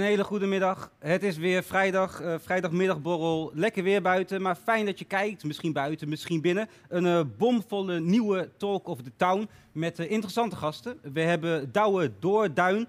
Een hele goede middag. Het is weer vrijdag, uh, vrijdagmiddagborrel. Lekker weer buiten, maar fijn dat je kijkt. Misschien buiten, misschien binnen. Een uh, bomvolle nieuwe Talk of the Town met uh, interessante gasten. We hebben Douwe Doorduin,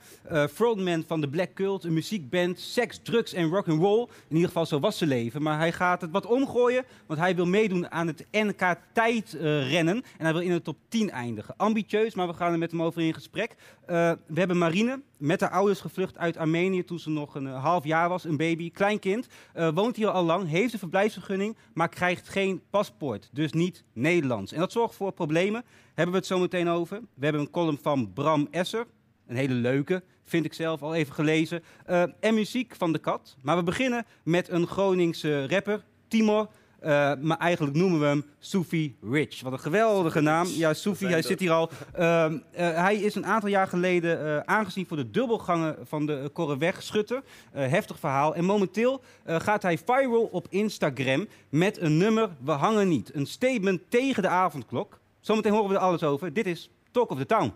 frontman van de Black Cult, een muziekband, seks, drugs en rock and roll. In ieder geval zo was zijn leven, maar hij gaat het wat omgooien, want hij wil meedoen aan het NK tijdrennen en hij wil in de top 10 eindigen. Ambitieus, maar we gaan er met hem over in gesprek. we hebben Marine, met haar ouders gevlucht uit Armenië toen ze nog een uh, half jaar was, een baby, klein kind. Uh, woont hier al lang, heeft een verblijfsvergunning, maar krijgt geen paspoort. Dus niet Nederlands. En dat zorgt voor problemen. Hebben we het zo meteen over. We hebben een column van Bram Esser. Een hele leuke, vind ik zelf al even gelezen. Uh, en muziek van de kat. Maar we beginnen met een Groningse rapper, Timor. Uh, maar eigenlijk noemen we hem Sufi Rich. Wat een geweldige naam. Ja, Sufi, hij zit hier al. Uh, uh, hij is een aantal jaar geleden aangezien voor de dubbelgangen van de Korreweg Schutter. heftig verhaal. En momenteel gaat hij viral op Instagram met een nummer We hangen niet. Een statement tegen de avondklok. Zometeen horen we er alles over. Dit is Talk of the Town.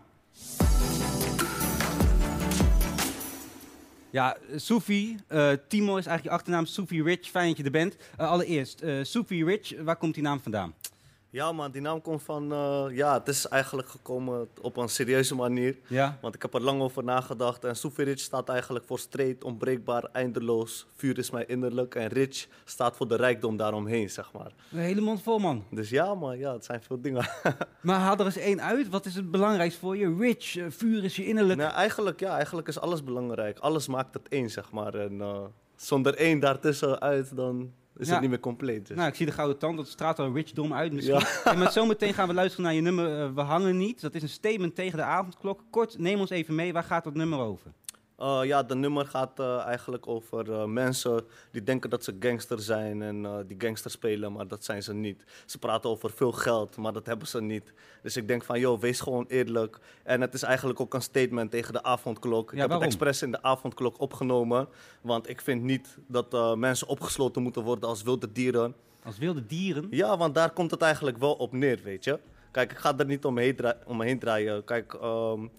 Ja, Sufi, uh, Timo is eigenlijk je achternaam, Sufi Rich, fijn dat je er bent. Uh, allereerst, uh, Sufi Rich, waar komt die naam vandaan? Ja man, die naam komt van, uh, ja, het is eigenlijk gekomen op een serieuze manier. Ja. Want ik heb er lang over nagedacht. En Sufi Rich staat eigenlijk voor streed, onbreekbaar, eindeloos. Vuur is mij innerlijk. En Rich staat voor de rijkdom daaromheen, zeg maar. Een hele mond vol man. Dus ja man, ja, het zijn veel dingen. maar haal er eens één uit. Wat is het belangrijkste voor je? Rich, uh, vuur is je innerlijk. Nou, eigenlijk, ja, eigenlijk is alles belangrijk. Alles maakt het één, zeg maar. En uh, zonder één daartussenuit, dan is Ja. het niet meer compleet. Dus. Nou, ik zie de gouden tand, dat straalt er rich dom uit misschien. Ja. En met zometeen gaan we luisteren naar je nummer eh, We hangen niet. Dat is een statement tegen de avondklok. Kort, neem ons even mee. Waar gaat dat nummer over? Uh, ja, de nummer gaat uh, eigenlijk over uh, mensen die denken dat ze gangster zijn en die gangster spelen, maar dat zijn ze niet. Ze praten over veel geld, maar dat hebben ze niet. Dus ik denk van, joh, wees gewoon eerlijk. En het is eigenlijk ook een statement tegen de avondklok. ik heb waarom? het expres in de avondklok opgenomen, want ik vind niet dat mensen opgesloten moeten worden als wilde dieren. Als wilde dieren? Ja, want daar komt het eigenlijk wel op neer, weet je. Kijk, ik ga er niet omheen, dra omheen draaien. Kijk, um,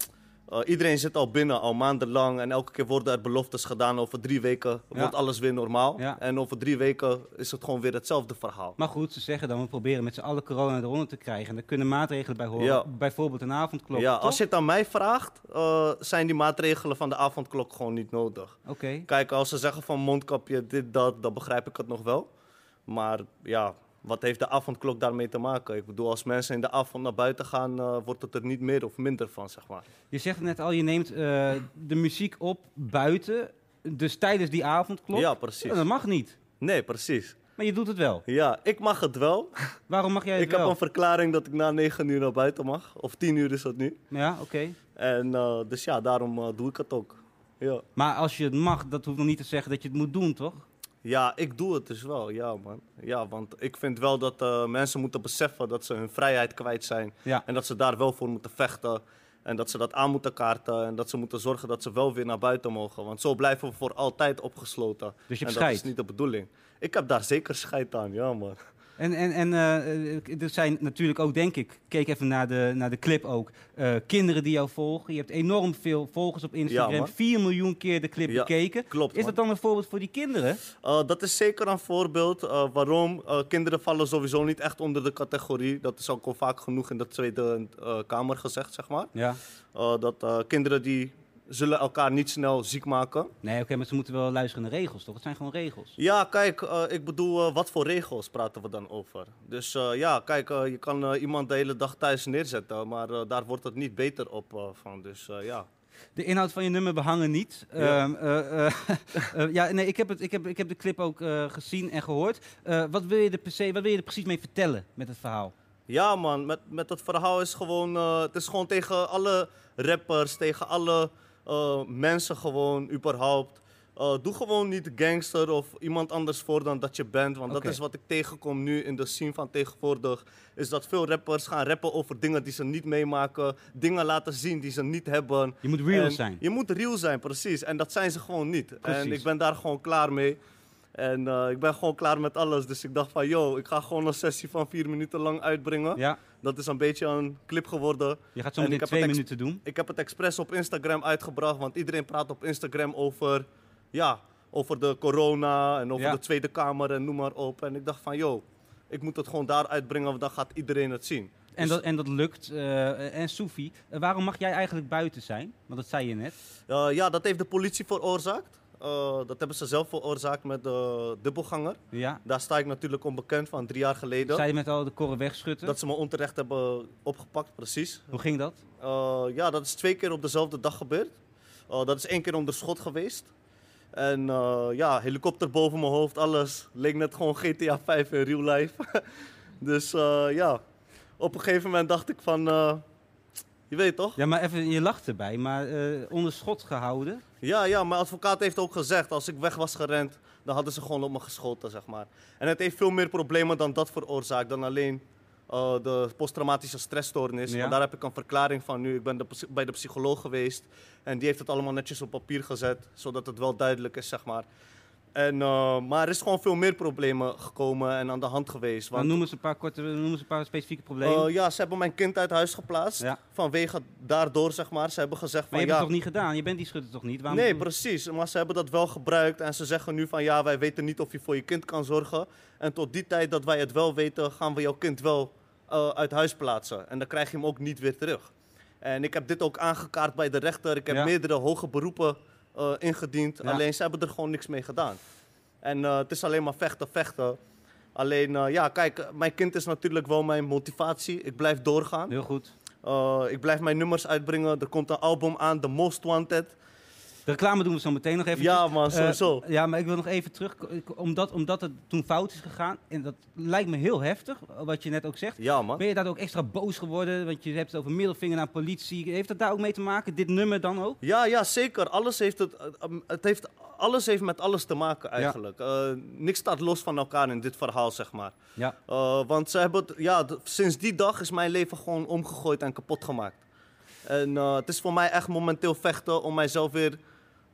uh, iedereen zit al binnen, al maandenlang. En elke keer worden er beloftes gedaan. Over drie weken Ja. wordt alles weer normaal. Ja. En over drie weken is het gewoon weer hetzelfde verhaal. Maar goed, ze zeggen dan, we proberen met z'n allen corona eronder te krijgen. En daar kunnen maatregelen bij horen. Ja. Bijvoorbeeld een avondklok, ja, toch? als je het aan mij vraagt, uh, zijn die maatregelen van de avondklok gewoon niet nodig. Oké. Kijk, als ze zeggen van mondkapje, dit, dat, dan begrijp ik het nog wel. Maar ja, wat heeft de avondklok daarmee te maken? Ik bedoel, als mensen in de avond naar buiten gaan, uh, wordt het er niet meer of minder van, zeg maar. Je zegt net al, je neemt eh, de muziek op buiten. Dus tijdens die avondklok. Ja, precies. Dat mag niet. Nee, precies. Maar je doet het wel. Ja, ik mag het wel. Waarom mag jij het ik wel? heb een verklaring dat ik na 9 uur naar buiten mag. Of 10 uur is dat nu. Ja, oké. En uh, dus ja, daarom doe ik het ook. Ja. Maar als je het mag, dat hoeft nog niet te zeggen dat je het moet doen, toch? Ja, ik doe het dus wel, ja man. Ja, want ik vind wel dat uh, mensen moeten beseffen dat ze hun vrijheid kwijt zijn. Ja. En dat ze daar wel voor moeten vechten. En dat ze dat aan moeten kaarten. En dat ze moeten zorgen dat ze wel weer naar buiten mogen. Want zo blijven we voor altijd opgesloten. Dus je en hebt dat is niet de bedoeling. Ik heb daar zeker scheid aan, ja man. En, en, en uh, er zijn natuurlijk ook, denk ik, keek even naar de, naar de clip ook, uh, kinderen die jou volgen. Je hebt enorm veel volgers op Instagram, Ja, man. 4 miljoen keer de clip Ja, bekeken. klopt, Is man. dat dan een voorbeeld voor die kinderen? Uh, dat is zeker een voorbeeld. Waarom? Kinderen vallen sowieso niet echt onder de categorie. Dat is ook al vaak genoeg in de Tweede Kamer gezegd, zeg maar. Ja. Dat kinderen die zullen elkaar niet snel ziek maken. Nee, oké, maar ze moeten wel luisteren naar regels, toch? Het zijn gewoon regels. Ja, kijk, eh, ik bedoel, eh, wat voor regels praten we dan over? Dus eh, ja, kijk, je kan iemand de hele dag thuis neerzetten, maar daar wordt het niet beter op van. Dus ja. De inhoud van je nummer behangen niet. Ja. Eh, ja, nee, ik heb, het, ik, heb, ik heb de clip ook gezien en gehoord. Eh, wat, wil je er per se, wat wil je er precies mee vertellen met het verhaal? Ja man, met, met dat verhaal is gewoon, het is gewoon tegen alle rappers, tegen alle eh, mensen gewoon überhaupt. Eh, doe gewoon niet gangster of iemand anders voor dan dat je bent. Want dat is wat ik tegenkom nu in de scene van tegenwoordig. Is dat veel rappers gaan rappen over dingen die ze niet meemaken. Dingen laten zien die ze niet hebben. Je moet real En zijn. Je moet real zijn, precies. En dat zijn ze gewoon niet. Precies. En ik ben daar gewoon klaar mee. En eh, ik ben gewoon klaar met alles. Dus ik dacht van, yo, ik ga gewoon een sessie van vier minuten lang uitbrengen. Ja, Dat is een beetje een clip geworden. je gaat zo En meteen twee minuten doen. Ik heb het expres op Instagram uitgebracht, want iedereen praat op Instagram over, ja, over de corona en over Ja. de Tweede Kamer en noem maar op. En ik dacht van, yo, ik moet het gewoon daar uitbrengen, want dan gaat iedereen het zien. En Dus, dat, en dat lukt. eh, en Soefie, eh, waarom mag jij eigenlijk buiten zijn? Want dat zei je net. ja, dat heeft de politie veroorzaakt. Eh, dat hebben ze zelf veroorzaakt met de dubbelganger. Ja. Daar sta ik natuurlijk onbekend van drie jaar geleden. Zei je met al de korren wegschutten? Dat ze me onterecht hebben opgepakt, precies. Hoe ging dat? Eh, ja, dat is twee keer op dezelfde dag gebeurd. Eh, dat is één keer onder schot geweest. En ja, helikopter boven mijn hoofd, alles. Leek net gewoon GTA 5 in real life. dus ja, op een gegeven moment dacht ik van, je weet toch? Ja, maar even, je lacht erbij, maar eh, onder schot gehouden. Ja, ja, mijn advocaat heeft ook gezegd, als ik weg was gerend, dan hadden ze gewoon op me geschoten, zeg maar. En het heeft veel meer problemen dan dat veroorzaakt, dan alleen eh, de posttraumatische stressstoornis. Ja. Want daar heb ik een verklaring van nu. Ik ben de, bij de psycholoog geweest en die heeft het allemaal netjes op papier gezet, zodat het wel duidelijk is, zeg maar. En, eh, maar er is gewoon veel meer problemen gekomen en aan de hand geweest. Dan Want, noemen ze een paar korte, noemen ze een paar specifieke problemen. eh, ja, ze hebben mijn kind uit huis geplaatst, Ja. vanwege daardoor, zeg maar. Ze hebben gezegd van, maar je hebt ja, het toch niet gedaan? Je bent die schutter toch niet? Waarom Nee, precies. Maar ze hebben dat wel gebruikt en ze zeggen nu van ja, wij weten niet of je voor je kind kan zorgen. En tot die tijd dat wij het wel weten, gaan we jouw kind wel eh, uit huis plaatsen. En dan krijg je hem ook niet weer terug. En ik heb dit ook aangekaart bij de rechter. Ik heb Ja. meerdere hoge beroepen eh, ingediend. Ja. Alleen ze hebben er gewoon niks mee gedaan. En eh, het is alleen maar vechten, vechten. Alleen, eh, ja, kijk, mijn kind is natuurlijk wel mijn motivatie. Ik blijf doorgaan. Heel goed. Ik blijf mijn nummers uitbrengen. Er komt een album aan, The Most Wanted. De reclame doen we zo meteen nog even. Ja, man, sowieso. ja, maar ik wil nog even terug, omdat, omdat het toen fout is gegaan. En dat lijkt me heel heftig, wat je net ook zegt. Ja, man. Ben je daar ook extra boos geworden? Want je hebt het over middelvinger naar politie. Heeft dat daar ook mee te maken? Dit nummer dan ook? Ja, ja, zeker. Alles heeft, het, eh, het heeft, alles heeft met alles te maken eigenlijk. Eh, niks staat los van elkaar in dit verhaal, zeg maar. Ja. Eh, want ze hebben het, ja, sinds die dag is mijn leven gewoon omgegooid en kapot gemaakt. En eh, het is voor mij echt momenteel vechten om mijzelf weer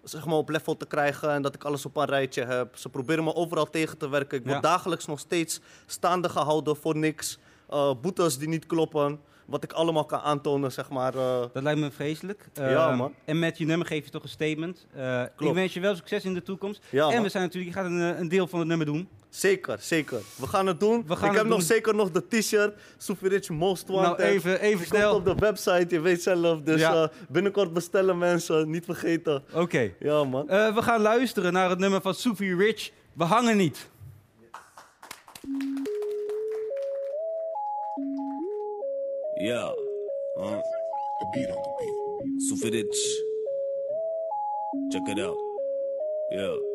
zeg maar, op level te krijgen en dat ik alles op een rijtje heb. Ze proberen me overal tegen te werken. Ik word Ja. dagelijks nog steeds staande gehouden voor niks. Eh, boetes die niet kloppen. Wat ik allemaal kan aantonen, zeg maar. eh. Dat lijkt me vreselijk. Ja, Eh, man. En met je nummer geef je toch een statement. Eh, ik wens je wel succes in de toekomst. Ja, en man. we zijn natuurlijk, je gaat een, eh, een deel van het nummer doen. Zeker, zeker. We gaan het doen. We gaan ik het heb nog zeker nog de t-shirt. Super Rich Most Wanted. nou, even, even snel. komt op de website, je weet zelf. Dus Ja. eh, binnenkort bestellen mensen, niet vergeten. Oké. Ja, man. Eh, we gaan luisteren naar het nummer van Sophie Rich. We hangen niet. Ja. Huh? Um, the beat on the beat. Sufiric. Check it out. Ja.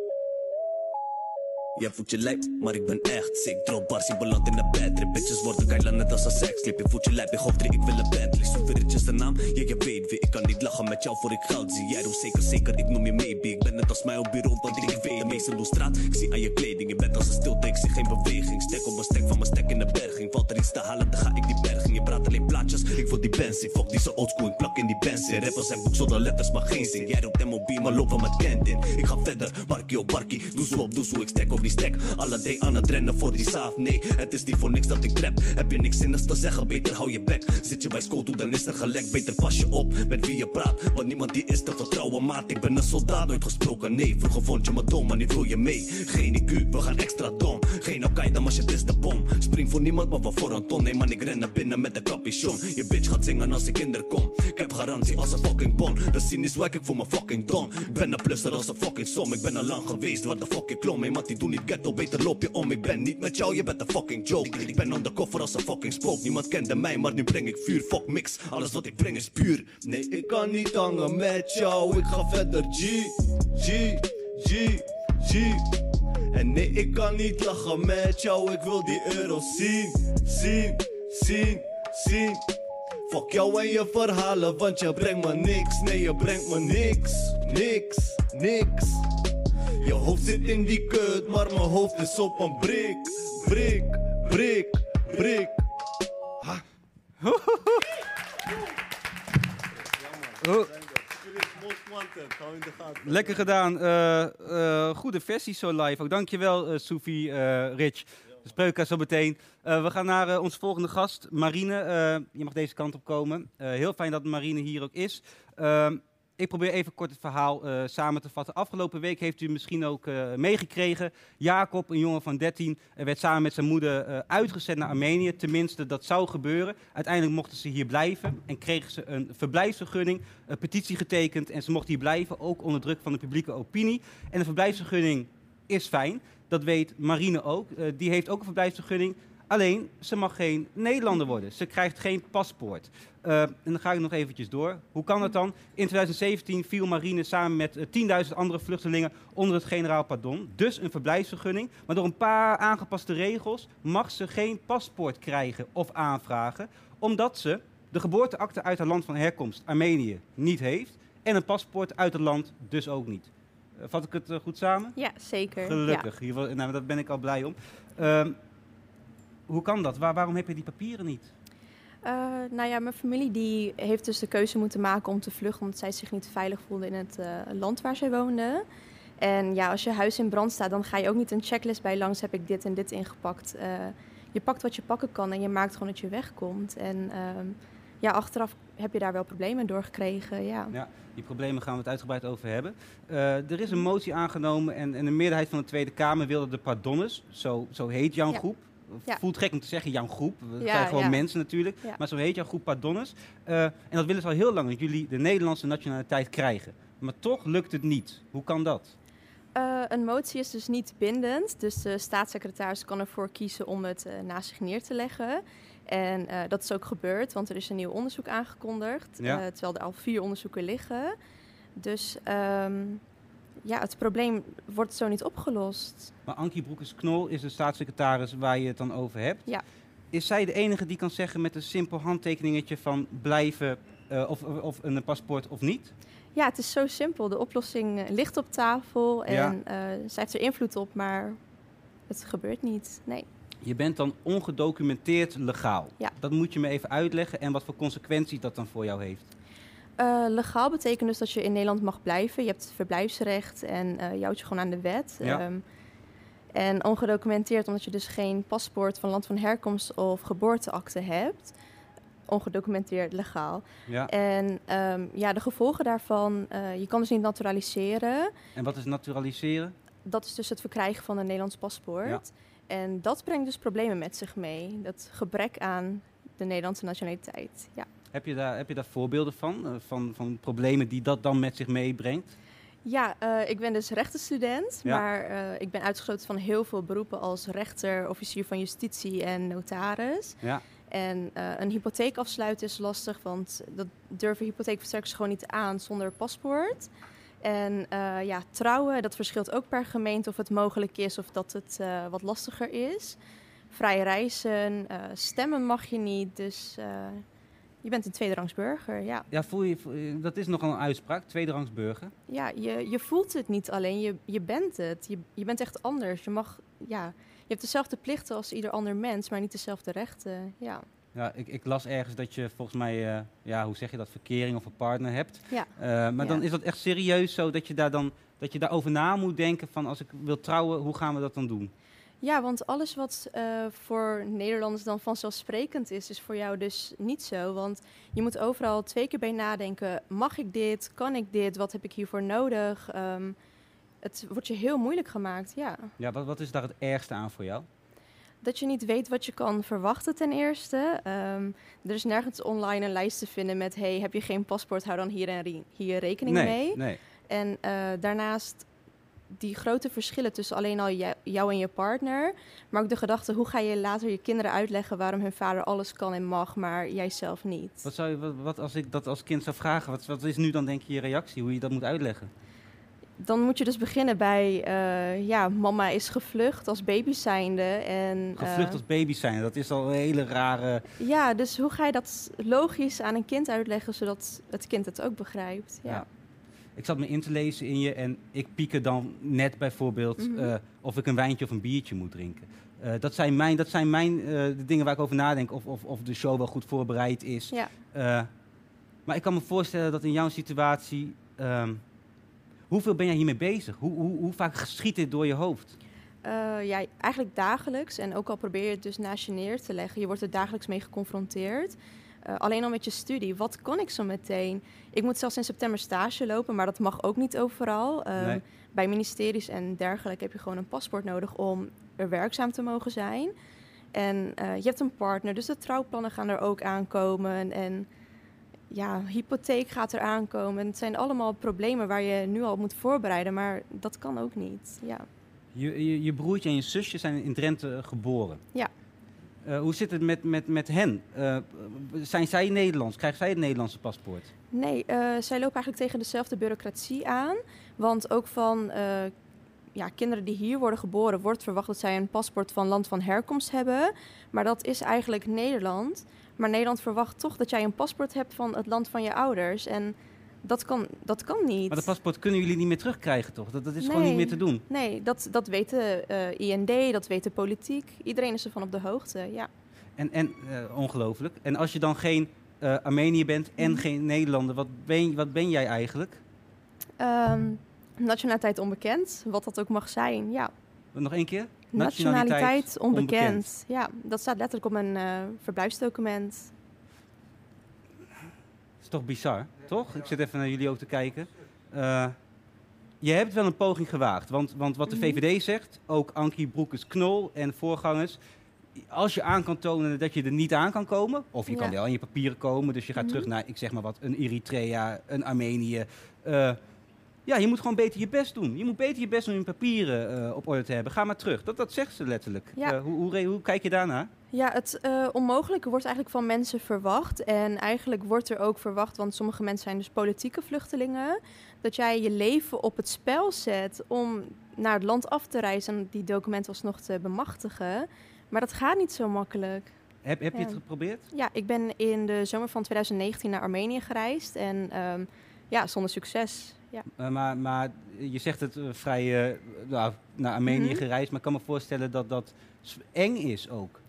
Jij voelt je lijp, maar ik ben echt sick. Drop bars, ik beland in de bedtrip. Bitches worden keilen net als een sekslip. Je voelt je lijp, ik hoofd drie, ik wil een Bentley. Sufiric is de naam, ja je weet wie. Ik kan niet lachen met jou voor ik geld zie. Jij doet zeker, zeker, ik noem je maybe. Ik ben net als mij op bureau, want ik weet. De meeste doen straat, ik zie aan je kleding. Je bent als een stilte, ik zie geen beweging. Stek op een stek van mijn stek in de berging. Valt er iets te halen, dan ga ik die berging. Je praat alleen plaatjes, ik wil die Benzie. Fuck die zo oldschool, ik plak in die Benzie. Rappers zijn boek zonder letters, maar geen zin. Jij roept MOB, maar lopen met kent in. Ik ga verder, barkie op barkie. Doe zo op, doe zo, ik stek stek. Alle day aan het rennen voor die saaf. Nee, het is niet voor niks dat ik rap. Heb je niks zinnigs te zeggen, beter hou je bek. Zit je bij school toe, dan is er gelek. Beter pas je op met wie je praat. Want niemand die is te vertrouwen, maat. Ik ben een soldaat, nooit gesproken. Nee, vroeger vond je me dom, maar nu wil je mee. Geen IQ, we gaan extra dom. Geen Al-Qaeda, maar shit is de bom. Spring voor niemand, maar wat voor een ton. Nee, man, ik ren naar binnen met de capuchon. Je bitch gaat zingen als ik in er kom. Ik heb garantie als een fucking bon. Dat cynisch wijk ik voor mijn fucking don. Ik ben een plusser als een fucking som. Ik ben al lang geweest waar de fuck ik klom. Hey, mat, die doe niet ghetto, beter loop je om. Ik ben niet met jou, je bent een fucking joke. Ik ben undercover als een fucking spook. Niemand kende mij, maar nu breng ik vuur. Fuck mix, alles wat ik breng is puur. Nee, ik kan niet hangen met jou. Ik ga verder G, G, G, G. En nee, ik kan niet lachen met jou. Ik wil die euro's zien, zien, zien, zien. Fuck jou en je verhalen, want je brengt me niks. Nee, je brengt me niks, niks, niks. Je hoofd zit in die kut, maar mijn hoofd is op een brik, brik, brik, brik. Ha. Oh, lekker gedaan. Eh, eh, goede versie zo live. Ook dankjewel, uh, Sophie eh, Rich. We spreken zo meteen. Eh, we gaan naar eh, onze volgende gast, Marine. Eh, je mag deze kant op komen. Eh, heel fijn dat Marine hier ook is. Ik probeer even kort het verhaal eh, samen te vatten. Afgelopen week heeft u misschien ook eh, meegekregen. Jacob, een jongen van 13, eh, werd samen met zijn moeder uitgezet naar Armenië. Tenminste, dat zou gebeuren. Uiteindelijk mochten ze hier blijven en kregen ze een verblijfsvergunning, een petitie getekend. En ze mochten hier blijven, ook onder druk van de publieke opinie. En een verblijfsvergunning is fijn. Dat weet Marine ook. Die heeft ook een verblijfsvergunning. Alleen, ze mag geen Nederlander worden. Ze krijgt geen paspoort. Eh, en dan ga ik nog eventjes door. Hoe kan dat dan? In 2017 viel Marine samen met eh, 10.000 andere vluchtelingen onder het generaal pardon. Dus een verblijfsvergunning. Maar door een paar aangepaste regels mag ze geen paspoort krijgen of aanvragen. Omdat ze de geboorteakte uit haar land van herkomst, Armenië, niet heeft. En een paspoort uit het land dus ook niet. Eh, vat ik het goed samen? Ja, zeker. Gelukkig. Hiervoor- nou, daar ben ik al blij om. Hoe kan dat? Waar- waarom heb je die papieren niet? Eh, nou ja, mijn familie die heeft dus de keuze moeten maken om te vluchten omdat zij zich niet veilig voelde in het eh, land waar zij woonde. En ja, als je huis in brand staat, dan ga je ook niet een checklist bij langs heb ik dit en dit ingepakt. Eh, je pakt wat je pakken kan en je maakt gewoon dat je wegkomt. En ehm, ja, achteraf heb je daar wel problemen door gekregen. Ja. Ja, die problemen gaan we het uitgebreid over hebben. Er is een motie aangenomen en, en de meerderheid van de Tweede Kamer wilde de pardonnes, zo, zo heet jouw Ja. groep. Ja. Voelt gek om te zeggen, jouw groep. We Ja, zijn gewoon ja. mensen natuurlijk. Maar zo heet jouw groep pardonnes. Eh, en dat willen ze al heel lang, dat jullie de Nederlandse nationaliteit krijgen. Maar toch lukt het niet. Hoe kan dat? Eh, een motie is dus niet bindend. Dus de staatssecretaris kan ervoor kiezen om het eh, naast zich neer te leggen. En dat is ook gebeurd, want er is een nieuw onderzoek aangekondigd. Ja. terwijl er al vier onderzoeken liggen. Dus ehm, ja, het probleem wordt zo niet opgelost. Maar Ankie Broekers-Knol is de staatssecretaris waar je het dan over hebt. Ja. Is zij de enige die kan zeggen met een simpel handtekeningetje van blijven eh, of, of een paspoort of niet? Ja, het is zo simpel. De oplossing eh, ligt op tafel en Ja. eh, zij heeft er invloed op, maar het gebeurt niet. Nee. Je bent dan ongedocumenteerd legaal. Ja. Dat moet je me even uitleggen en wat voor consequenties dat dan voor jou heeft. Eh, legaal betekent dus dat je in Nederland mag blijven. Je hebt verblijfsrecht en eh je houdt je gewoon aan de wet. Ja. Ehm, en ongedocumenteerd omdat je dus geen paspoort van land van herkomst of geboorteakte hebt. Ongedocumenteerd legaal. Ja. En ehm, ja, de gevolgen daarvan, eh, je kan dus niet naturaliseren. En wat is naturaliseren? Dat is dus het verkrijgen van een Nederlands paspoort. En dat brengt dus problemen met zich mee. Dat gebrek aan de Nederlandse nationaliteit. Ja. Heb je daar, heb je daar voorbeelden van? eh, van? Van problemen die dat dan met zich meebrengt? Ja, eh, ik ben dus rechtenstudent, Ja. maar eh, ik ben uitgesloten van heel veel beroepen als rechter, officier van justitie en notaris. Ja. En een hypotheek afsluiten is lastig, want dat durven hypotheekverstrekkers gewoon niet aan zonder paspoort. En ja, trouwen, dat verschilt ook per gemeente of het mogelijk is of dat het wat lastiger is. Vrij reizen, stemmen mag je niet, dus je bent een tweederangs burger, ja. Ja, voel je, voel je- dat is nogal een uitspraak, tweederangs burger. Ja, je, je voelt het niet alleen, je, je bent het. Je, je bent echt anders. Je mag, ja, je hebt dezelfde plichten als ieder ander mens, maar niet dezelfde rechten. Ja, Ja, ik, ik las ergens dat je volgens mij, eh, ja, hoe zeg je dat, verkering of een partner hebt. ja. Eh, maar Ja. dan is dat echt serieus zo dat je daar dan dat je daarover na moet denken van als ik wil trouwen, hoe gaan we dat dan doen? Ja want alles wat eh, voor Nederlanders dan vanzelfsprekend is, is voor jou dus niet zo. Want je moet overal twee keer bij nadenken. Mag ik dit? Kan ik dit? Wat heb ik hiervoor nodig? Ehm, het wordt je heel moeilijk gemaakt, ja. Ja, wat, wat is daar het ergste aan voor jou? Dat je niet weet wat je kan verwachten ten eerste. Ehm, er is nergens online een lijst te vinden met... hey, heb je geen paspoort, hou dan hier en hier rekening nee, mee. nee. En eh, daarnaast die grote verschillen tussen alleen al jou, en je partner... maar ook de gedachte, hoe ga je later je kinderen uitleggen... waarom hun vader alles kan en mag, maar jij zelf niet. Wat, zou je, wat, wat als ik dat als kind zou vragen, wat, wat is nu dan denk je je reactie, hoe je dat moet uitleggen? Dan moet je dus beginnen bij... eh, ja, mama is gevlucht als baby zijnde. En, eh, Gevlucht als baby zijn, dat is al een hele rare... Ja, dus hoe ga je dat logisch aan een kind uitleggen... zodat het kind het ook begrijpt? Ja. Ja. Ik zat me in te lezen in je en ik pieken dan net bijvoorbeeld Mhm. eh, of ik een wijntje of een biertje moet drinken. Eh, dat zijn mijn, dat zijn mijn eh, de dingen waar ik over nadenk, of, of, of de show wel goed voorbereid is. Ja. Maar ik kan me voorstellen dat in jouw situatie, ehm, hoeveel ben jij hiermee bezig? Hoe, hoe, hoe vaak schiet dit door je hoofd? Ja, eigenlijk dagelijks. En ook al probeer je het dus naast je neer te leggen, je wordt er dagelijks mee geconfronteerd. Eh, alleen al met je studie, wat kan ik zo meteen? Ik moet zelfs in september stage lopen, maar dat mag ook niet overal. Eh, Nee. Bij ministeries en dergelijke heb je gewoon een paspoort nodig om er werkzaam te mogen zijn. En eh, je hebt een partner, dus de trouwplannen gaan er ook aankomen. En ja, hypotheek gaat er aankomen. Het zijn allemaal problemen waar je nu al op moet voorbereiden, maar dat kan ook niet. Ja. Je, je, je broertje en je zusje zijn in Drenthe geboren. Ja. Eh, hoe zit het met, met, met hen? Eh, zijn zij Nederlands? Krijgen zij het Nederlandse paspoort? Nee, eh, zij lopen eigenlijk tegen dezelfde bureaucratie aan. Want ook van ja, kinderen die hier worden geboren, wordt verwacht dat zij een paspoort van land van herkomst hebben. Maar dat is eigenlijk Nederland. Maar Nederland verwacht toch dat jij een paspoort hebt van het land van je ouders. En dat kan, dat kan niet. Maar dat paspoort kunnen jullie niet meer terugkrijgen, toch? Dat, dat is gewoon niet meer te doen. Nee, dat, dat weet de eh, IND, dat weet de politiek. Iedereen is ervan op de hoogte, ja. En, en eh, ongelooflijk. En als je dan geen eh Armenië bent en Mhm. geen Nederlander, wat ben, wat ben jij eigenlijk? Ehm, nationaliteit onbekend, wat dat ook mag zijn, ja. Nog één keer? Nationaliteit onbekend. onbekend. Ja, dat staat letterlijk op mijn verblijfsdocument. Is toch bizar, toch? Ik zit even naar jullie ook te kijken. Eh, je hebt wel een poging gewaagd. Want, want wat de Mhm. VVD zegt, ook Ankie Broekes-Knol en voorgangers... Als je aan kan tonen dat je er niet aan kan komen... of je kan wel in je papieren komen... dus je gaat Mhm. terug naar, ik zeg maar wat, een Eritrea, een Armenië... eh, ja, je moet gewoon beter je best doen. Je moet beter je best doen om je papieren eh, op orde te hebben. Ga maar terug. Dat, dat zegt ze letterlijk. Ja. Eh, hoe, hoe, hoe kijk je daarnaar? Ja, het eh, onmogelijke wordt eigenlijk van mensen verwacht. En eigenlijk wordt er ook verwacht, want sommige mensen zijn dus politieke vluchtelingen, dat jij je leven op het spel zet om naar het land af te reizen en die documenten alsnog te bemachtigen. Maar dat gaat niet zo makkelijk. Heb, heb je het geprobeerd? Ja, ik ben in de zomer van 2019 naar Armenië gereisd en ehm, ja, zonder succes. Ja. Eh, maar, maar je zegt het eh, vrij eh, nou, naar Armenië Mhm. gereisd, maar ik kan me voorstellen dat dat eng is ook.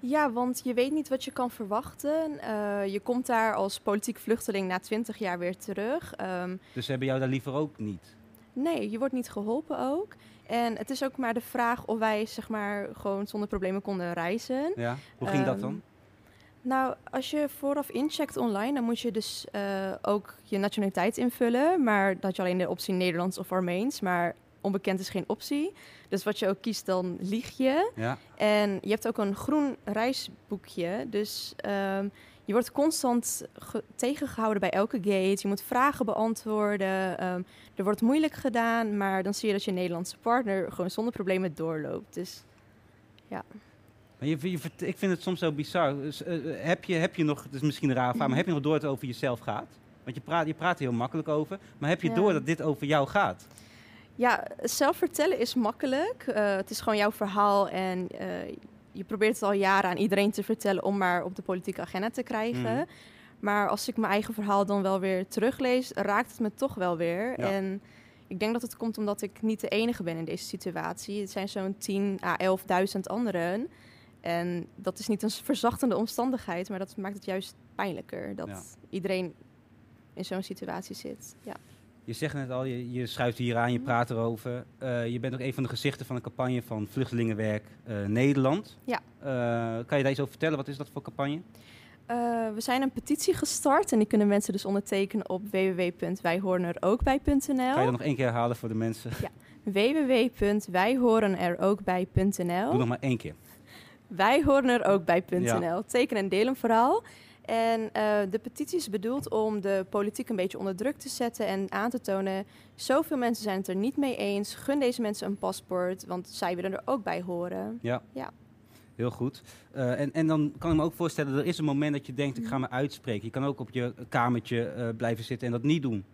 Ja, want je weet niet wat je kan verwachten. Je komt daar als politiek vluchteling na 20 jaar weer terug. Ehm, Dus ze hebben jou daar liever ook niet. nee, je wordt niet geholpen ook. En het is ook maar de vraag of wij zeg maar gewoon zonder problemen konden reizen. Ja? Hoe ging dat Ehm, dan? Nou, als je vooraf incheckt online, dan moet je dus eh, ook je nationaliteit invullen. Maar had je alleen de optie Nederlands of Armeens. Maar onbekend is geen optie. Dus wat je ook kiest, dan lieg je. Ja? En je hebt ook een groen reisboekje. Dus ehm, je wordt constant ge- tegengehouden bij elke gate. Je moet vragen beantwoorden. Ehm, er wordt moeilijk gedaan. Maar dan zie je dat je Nederlandse partner gewoon zonder problemen doorloopt. Dus Maar je, ik vind het soms zo bizar. Dus, eh, eh, heb, je, heb je nog, het is misschien een rare vraag, maar heb je nog door dat het over jezelf gaat? Want je praat, je praat er heel makkelijk over, maar heb je Ja. door dat dit over jou gaat? ja, zelf vertellen is makkelijk. Eh, het is gewoon jouw verhaal. En je probeert het al jaren aan iedereen te vertellen om maar op de politieke agenda te krijgen. Mhm. Maar als ik mijn eigen verhaal dan wel weer teruglees, raakt het me toch wel weer. Ja. En ik denk dat het komt omdat ik niet de enige ben in deze situatie. Het zijn zo'n 10 à 11.000 anderen. En dat is niet een verzachtende omstandigheid, maar dat maakt het juist pijnlijker. Dat Ja. iedereen in zo'n situatie zit. Ja. Je zegt net al, je, je schuift hier aan, je Mhm. praat erover. Eh, je bent ook een van de gezichten van een campagne van Vluchtelingenwerk eh, Nederland. Ja. Eh, kan je daar iets over vertellen? Wat is dat voor campagne? We zijn een petitie gestart en die kunnen mensen dus ondertekenen op www.wijhorenerookbij.nl. Kan je dat nog één keer herhalen voor de mensen? Doe www.wijhorenerookbij.nl. nog maar één keer. Wij horen er ook bij .nl. Ja. Teken en deel een verhaal. En eh, de petitie is bedoeld om de politiek een beetje onder druk te zetten en aan te tonen. Zoveel mensen zijn het er niet mee eens. Gun deze mensen een paspoort, want zij willen er ook bij horen. Ja. Ja. Heel goed. Eh, en, en dan kan ik me ook voorstellen, er is een moment dat je denkt, ik ga me uitspreken. Je kan ook op je kamertje eh, blijven zitten en dat niet doen.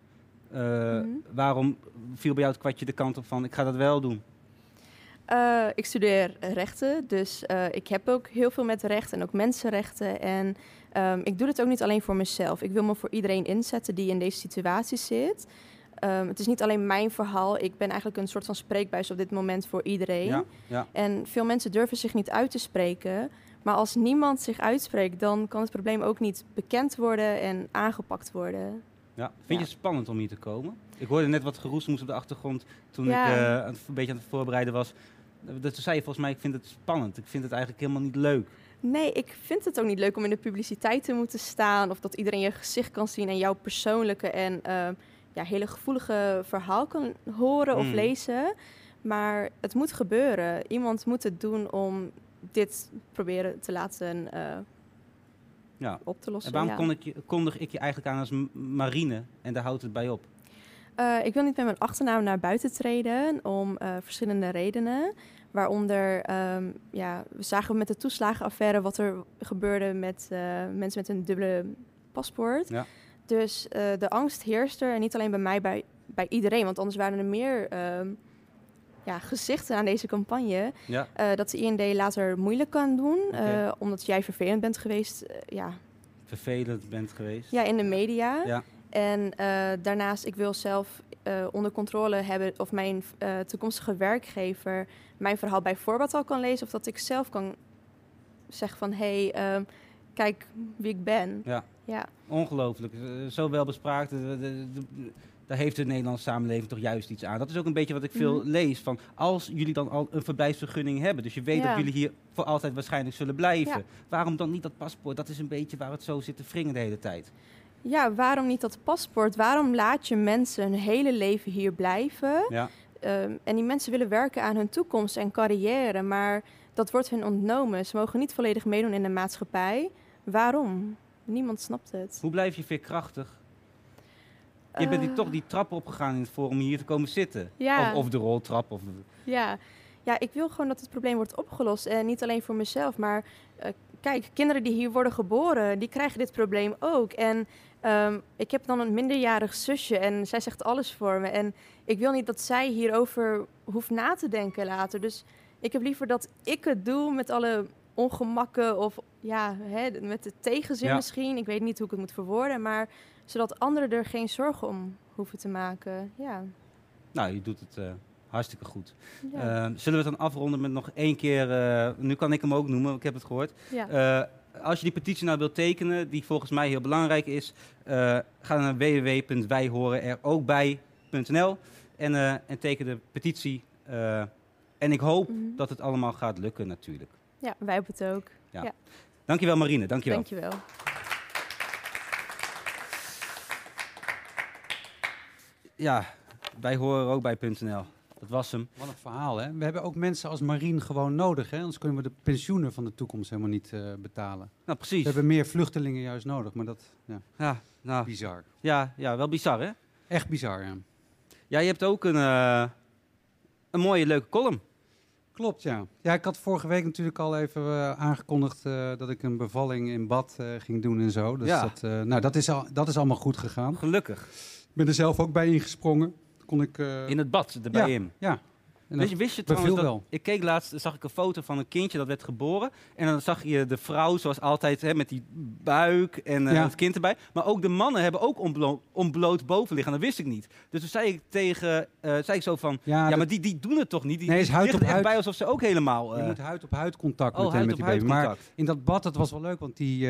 Mhm. Waarom viel bij jou het kwartje de kant op van, ik ga dat wel doen? Eh, ik studeer rechten, dus eh, ik heb ook heel veel met rechten en ook mensenrechten. En ehm, ik doe het ook niet alleen voor mezelf. Ik wil me voor iedereen inzetten die in deze situatie zit. Ehm, het is niet alleen mijn verhaal. Ik ben eigenlijk een soort van spreekbuis op dit moment voor iedereen. Ja, ja. En veel mensen durven zich niet uit te spreken. Maar als niemand zich uitspreekt, dan kan het probleem ook niet bekend worden en aangepakt worden. Ja. Vind je Ja. het spannend om hier te komen? Ik hoorde net wat geroesmoes op de achtergrond toen Ja. ik eh, een beetje aan het voorbereiden was. Dat zei je volgens mij, ik vind het spannend. Ik vind het eigenlijk helemaal niet leuk. Nee, ik vind het ook niet leuk om in de publiciteit te moeten staan. Of dat iedereen je gezicht kan zien en jouw persoonlijke en eh, ja, hele gevoelige verhaal kan horen of Mm. lezen. Maar het moet gebeuren. Iemand moet het doen om dit proberen te laten eh, Ja. op te lossen. En waarom ja. kon ik je, kondig ik je eigenlijk aan als Marine en daar houdt het bij op? Eh, ik wil niet met mijn achternaam naar buiten treden om eh, verschillende redenen. Waaronder, ehm, ja, we zagen met de toeslagenaffaire wat er gebeurde met eh, mensen met een dubbele paspoort. Ja. Dus de angst heerst er en niet alleen bij mij, bij, bij iedereen. Want anders waren er meer ehm, ja, gezichten aan deze campagne. Ja. dat de IND later moeilijk kan doen, omdat jij vervelend bent geweest ja, Vervelend bent geweest? ja, in de media. Ja. En eh, daarnaast, ik wil zelf eh, onder controle hebben of mijn eh, toekomstige werkgever mijn verhaal bij voorbaat al kan lezen. Of dat ik zelf kan zeggen van, hé, hey, ehm, kijk wie ik ben. Ja. Ja, Ongelooflijk. Zo wel bespraakt. Daar heeft de Nederlandse samenleving toch juist iets aan. Dat is ook een beetje wat ik veel Mhm. lees. Van als jullie dan al een verblijfsvergunning hebben, dus je weet Ja. dat jullie hier voor altijd waarschijnlijk zullen blijven. Ja. Waarom dan niet dat paspoort? Dat is een beetje waar het zo zit te wringen de hele tijd. Ja, waarom niet dat paspoort? Waarom laat je mensen hun hele leven hier blijven? Ja. Ehm, en die mensen willen werken aan hun toekomst en carrière, maar dat wordt hun ontnomen. Ze mogen niet volledig meedoen in de maatschappij. Waarom? Niemand snapt het. Hoe blijf je veerkrachtig? Je bent die, Eh, toch die trap opgegaan in het forum om hier te komen zitten. Ja. Of, of de roltrap. Of, Ja. ja, ik wil gewoon dat het probleem wordt opgelost. En niet alleen voor mezelf, maar eh, kijk, kinderen die hier worden geboren, die krijgen dit probleem ook. En ehm, ik heb dan een minderjarig zusje en zij zegt alles voor me. En ik wil niet dat zij hierover hoeft na te denken later. Dus ik heb liever dat ik het doe met alle ongemakken of ja, hè, met de tegenzin Ja. misschien. Ik weet niet hoe ik het moet verwoorden, maar zodat anderen er geen zorgen om hoeven te maken. Ja. nou, je doet het eh, hartstikke goed. ja. Eh, zullen we het dan afronden met nog één keer... eh, nu kan ik hem ook noemen, ik heb het gehoord. ja. Als je die petitie nou wilt tekenen, die volgens mij heel belangrijk is, eh, ga naar www.wijhorenerookbij.nl en, eh, en teken de petitie. Eh, en ik hoop Mhm. dat het allemaal gaat lukken natuurlijk. Ja, wij hebben het ook. Dankjewel Marine, dankjewel. Dankjewel. Ja, wij horen er ook bij .nl. Dat was hem. Wat een verhaal, hè? We hebben ook mensen als Marien gewoon nodig, hè? Anders kunnen we de pensioenen van de toekomst helemaal niet eh, betalen. Nou, We precies. hebben meer vluchtelingen juist nodig, maar dat, ja, Ja, nou, bizar. ja, ja, wel bizar hè? Echt bizar, ja. Ja, je hebt ook een, eh, een mooie, leuke column. Klopt, ja. Ja, ik had vorige week natuurlijk al even eh, aangekondigd dat ik een bevalling in bad ging doen en zo. Dus Ja. dat, nou, dat is, al, dat is allemaal goed gegaan. Gelukkig. Ik ben er zelf ook bij ingesprongen. Kon ik, eh, In het bad, erbij in. ja. En Weet je, wist je trouwens dat, wel. ik keek laatst, zag ik een foto van een kindje dat werd geboren. En dan zag je de vrouw zoals altijd hè, met die buik en eh, Ja. het kind erbij. Maar ook de mannen hebben ook onblo ontbloot bovenliggen. Dat wist ik niet. Dus toen zei ik tegen, eh, zei ik zo van, ja, Ja, dat- maar die, die doen het toch niet? Die, Nee, is huid liggen op echt huid. bij alsof ze ook helemaal... je eh, moet huid op huid contact oh, met, huid met op die baby. Maar in dat bad, dat was wel leuk, want die,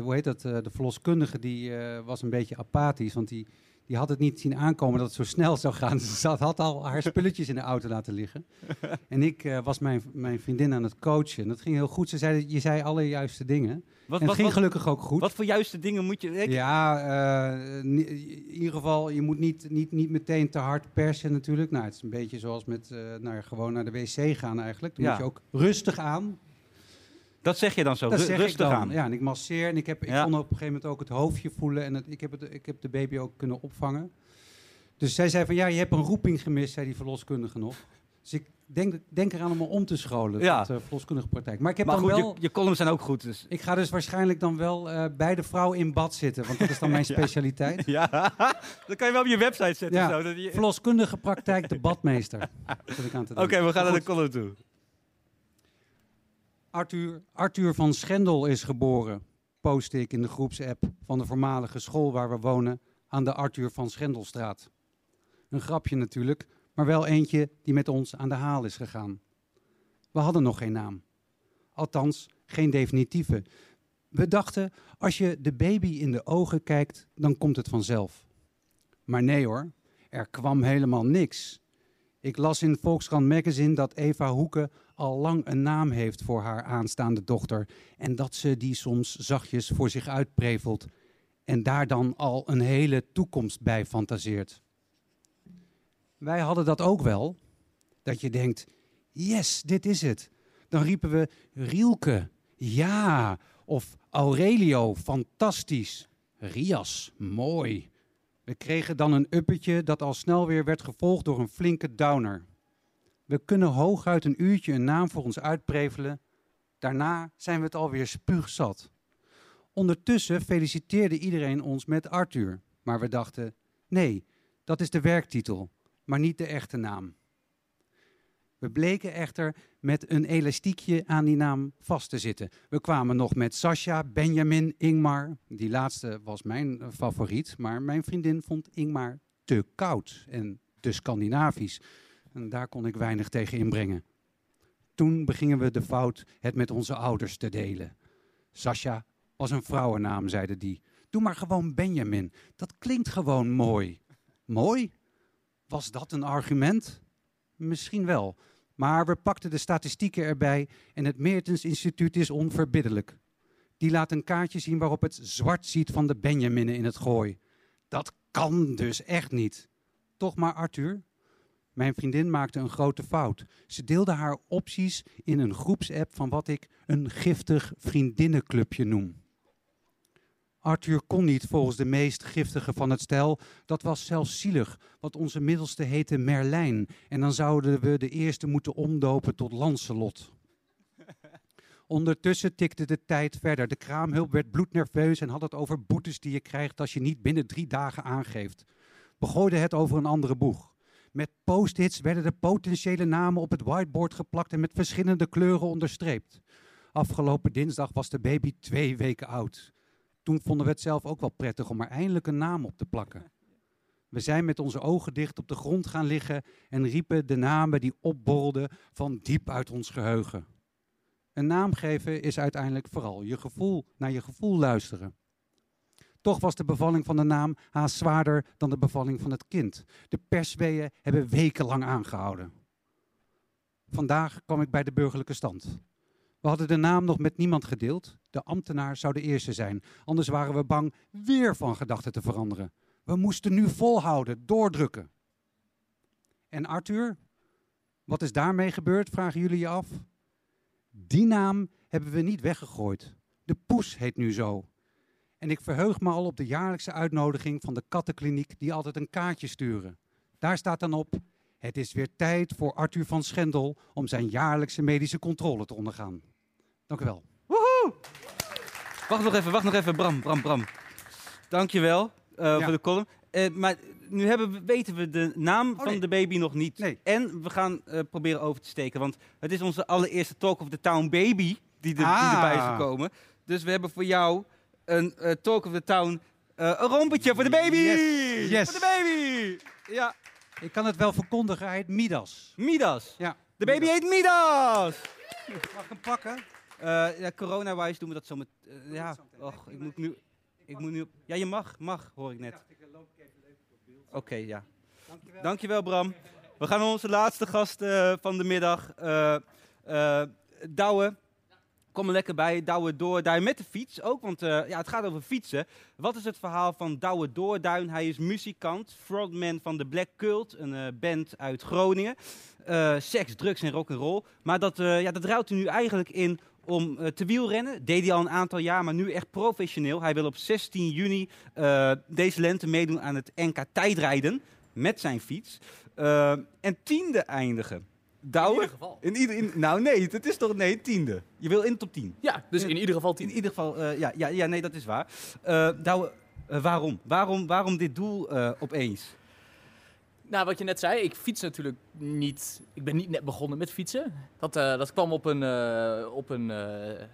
hoe heet dat, de verloskundige, die was een beetje apathisch. Want die, die had het niet zien aankomen dat het zo snel zou gaan. Ze had, had al haar spulletjes in de auto laten liggen. en ik eh, was mijn, mijn vriendin aan het coachen. En dat ging heel goed. Ze zei, je zei alle juiste dingen. Wat, en het wat, ging gelukkig ook goed. wat voor juiste dingen moet je... Ik, Ja, eh, in ieder geval, je moet niet, niet, niet meteen te hard persen natuurlijk. Nou, het is een beetje zoals met eh, naar, gewoon naar de wc gaan eigenlijk. Dan Ja. moet je ook rustig aan. Dat zeg je dan zo, Dat zeg ik rustig dan. aan. Ja, en ik masseer en ik, heb, ik Ja. kon op een gegeven moment ook het hoofdje voelen en het, ik, heb het, ik heb de baby ook kunnen opvangen. Dus zij zei van ja, je hebt een roeping gemist, zei die verloskundige nog. Dus ik denk, denk eraan om me om te scholen Ja. uh, verloskundige praktijk. Maar ik heb maar dan goed, wel... je, je columns zijn ook goed. Dus. Ik ga dus waarschijnlijk dan wel eh, bij de vrouw in bad zitten, want dat is dan mijn specialiteit. Ja, dat kan je wel op je website zetten. Ja. zo, dat je- Verloskundige praktijk, de badmeester. Ik Oké, we gaan naar de column toe. Arthur, Arthur van Schendel is geboren, postte ik in de groepsapp van de voormalige school waar we wonen aan de Arthur van Schendelstraat. Een grapje natuurlijk, maar wel eentje die met ons aan de haal is gegaan. We hadden nog geen naam. Althans, geen definitieve. We dachten, als je de baby in de ogen kijkt, dan komt het vanzelf. Maar nee hoor, er kwam helemaal niks. Ik las in Volkskrant Magazine dat Eva Hoeken al lang een naam heeft voor haar aanstaande dochter en dat ze die soms zachtjes voor zich uitprevelt en daar dan al een hele toekomst bij fantaseert. Wij hadden dat ook wel, dat je denkt, yes, dit is het. Dan riepen we Rielke, ja, of Aurelio, fantastisch. Rias, mooi. We kregen dan een uppetje dat al snel weer werd gevolgd door een flinke downer. We kunnen hooguit een uurtje een naam voor ons uitprevelen. Daarna zijn we het alweer spuugzat. Ondertussen feliciteerde iedereen ons met Arthur. Maar we dachten, nee, dat is de werktitel, maar niet de echte naam. We bleken echter met een elastiekje aan die naam vast te zitten. We kwamen nog met Sascha, Benjamin, Ingmar. Die laatste was mijn favoriet, maar mijn vriendin vond Ingmar te koud en te Scandinavisch. En daar kon ik weinig tegen inbrengen. Toen begingen we de fout het met onze ouders te delen. Sascha was een vrouwennaam, zeiden die. Doe maar gewoon Benjamin. Dat klinkt gewoon mooi. Mooi? Was dat een argument? Misschien wel. Maar we pakten de statistieken erbij en het Meertens Instituut is onverbiddelijk. Die laat een kaartje zien waarop het zwart ziet van de Benjaminnen in het gooi. Dat kan dus echt niet. Toch maar, Arthur? Mijn vriendin maakte een grote fout. Ze deelde haar opties in een groepsapp van wat ik een giftig vriendinnenclubje noem. Arthur kon niet volgens de meest giftige van het stel. Dat was zelfs zielig, want onze middelste heette Merlijn. En dan zouden we de eerste moeten omdopen tot Lancelot. Ondertussen tikte de tijd verder. De kraamhulp werd bloednerveus en had het over boetes die je krijgt als je niet binnen drie dagen aangeeft. We gooiden het over een andere boeg. Met post-its werden de potentiële namen op het whiteboard geplakt en met verschillende kleuren onderstreept. Afgelopen dinsdag was de baby twee weken oud. Toen vonden we het zelf ook wel prettig om er eindelijk een naam op te plakken. We zijn met onze ogen dicht op de grond gaan liggen en riepen de namen die opborrelden van diep uit ons geheugen. Een naam geven is uiteindelijk vooral je gevoel, naar je gevoel luisteren. Toch was de bevalling van de naam haast zwaarder dan de bevalling van het kind. De persweeën hebben wekenlang aangehouden. Vandaag kwam ik bij de burgerlijke stand. We hadden de naam nog met niemand gedeeld. De ambtenaar zou de eerste zijn. Anders waren we bang weer van gedachten te veranderen. We moesten nu volhouden, doordrukken. En Arthur, wat is daarmee gebeurd, vragen jullie je af? Die naam hebben we niet weggegooid. De poes heet nu zo. En ik verheug me al op de jaarlijkse uitnodiging van de kattenkliniek die altijd een kaartje sturen. Daar staat dan op: Het is weer tijd voor Arthur van Schendel om zijn jaarlijkse medische controle te ondergaan. Dank u wel. Wacht nog even, wacht nog even. Bram, Bram, Bram. Dankjewel eh Ja. voor de column. Eh, maar nu hebben we, weten we de naam van nee. de baby nog niet. Nee. En we gaan eh, proberen over te steken. Want het is onze allereerste Talk of the Town baby die, er, Ah. die erbij is gekomen. Dus we hebben voor jou een eh, Talk of the Town... eh, een rompetje voor de baby! Yes. Yes. Voor de baby! Ja, Ik kan het wel verkondigen, hij heet Midas. Midas. Ja. De baby heet Midas! Mag ik hem pakken? Eh ja, corona-wise doen we dat zo met... ja, och, ik moet nu... Ik moet nu... op- Ja, je mag, mag, hoor ik net. Oké, ja. Dankjewel. Bram. We gaan onze laatste gast van de middag. eh, Douwe. Kom er lekker bij. Douwe Doorduin met de fiets ook, want eh, ja, het gaat over fietsen. Wat is het verhaal van Douwe Doorduin? Hij is muzikant, frontman van de Black Cult, een eh, band uit Groningen. Eh, seks, drugs en rock'n'roll. Maar dat, ja, dat ruilt hij nu eigenlijk in om te wielrennen. Deed hij al een aantal jaar, maar nu echt professioneel. Hij wil op 16 juni deze lente meedoen aan het NK tijdrijden met zijn fiets. En tiende eindigen. Douwe? In ieder geval. In ieder, in- nou nee, het is toch nee, tiende. Je wil in de top 10. Ja, dus in ieder geval In tien. ieder geval, eh, ja, ja, ja, nee, dat is waar. Eh Douwe, eh, waarom? waarom? Waarom dit doel opeens? Nou, wat je net zei, ik fiets natuurlijk niet. Ik ben niet net begonnen met fietsen. Dat, eh, dat kwam op een, eh, op een eh,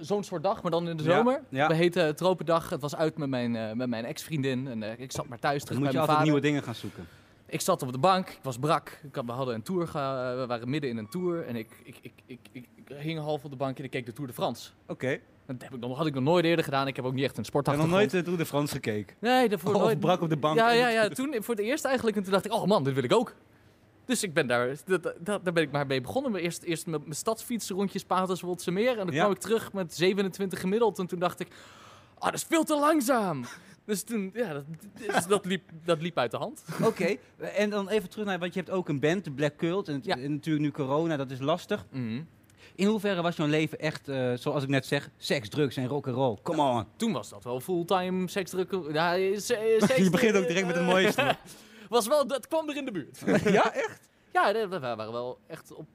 zo'n soort dag, maar dan in de Ja, zomer. ja. We heten Tropendag. Het was uit met mijn, eh, met mijn ex-vriendin. En eh, ik zat maar thuis Dan terug moet bij je altijd vader. nieuwe dingen gaan zoeken. Ik zat op de bank, ik was brak. Ik had, we hadden een tour, ge- we waren midden in een tour. En ik, ik, ik, ik, ik, hing half op de bank en ik keek de Tour de France. Oké. Dat heb ik nog, had ik nog nooit eerder gedaan. Ik heb ook niet echt een Ik heb nog nooit de Tour de France gekeken. Nee, daarvoor nooit. brak op de bank. Ja, ja, ja. Toen voor het eerst eigenlijk. En toen dacht ik, oh man, dit wil ik ook. Dus ik ben daar, dat, dat, daar ben ik maar mee begonnen. Eerst, eerst met mijn stadsfiets rondjes Paterswoldse Meer. En dan Ja. kwam ik terug met 27 gemiddeld. En toen dacht ik, ah, dat is veel te langzaam. Dus toen, ja, dat, dus dat, liep, dat liep uit de hand. Oké, en dan even terug naar, want je hebt ook een band, de Black Cult. En, Ja. en natuurlijk nu corona, dat is lastig. Mhm. In hoeverre was jouw leven echt, eh, zoals ik net zeg, seks, drugs en rock and roll? Come on. Toen was dat wel fulltime seksdruk. Ja, se- seks- Je begint ook direct met het mooiste. was wel, dat kwam er in de buurt. ja, echt? Ja, we waren wel echt op...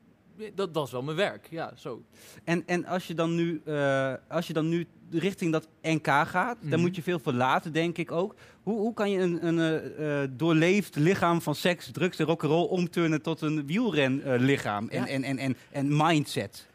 Dat was wel mijn werk, ja, zo. En, en als, je dan nu, eh, als je dan nu richting dat NK gaat, dan Mhm. moet je veel verlaten, denk ik ook. Hoe, hoe kan je een, een eh, eh, doorleefd lichaam van seks, drugs en rock'n'roll omturnen tot een wielrenlichaam lichaam en, Ja. en, en, en, en mindset?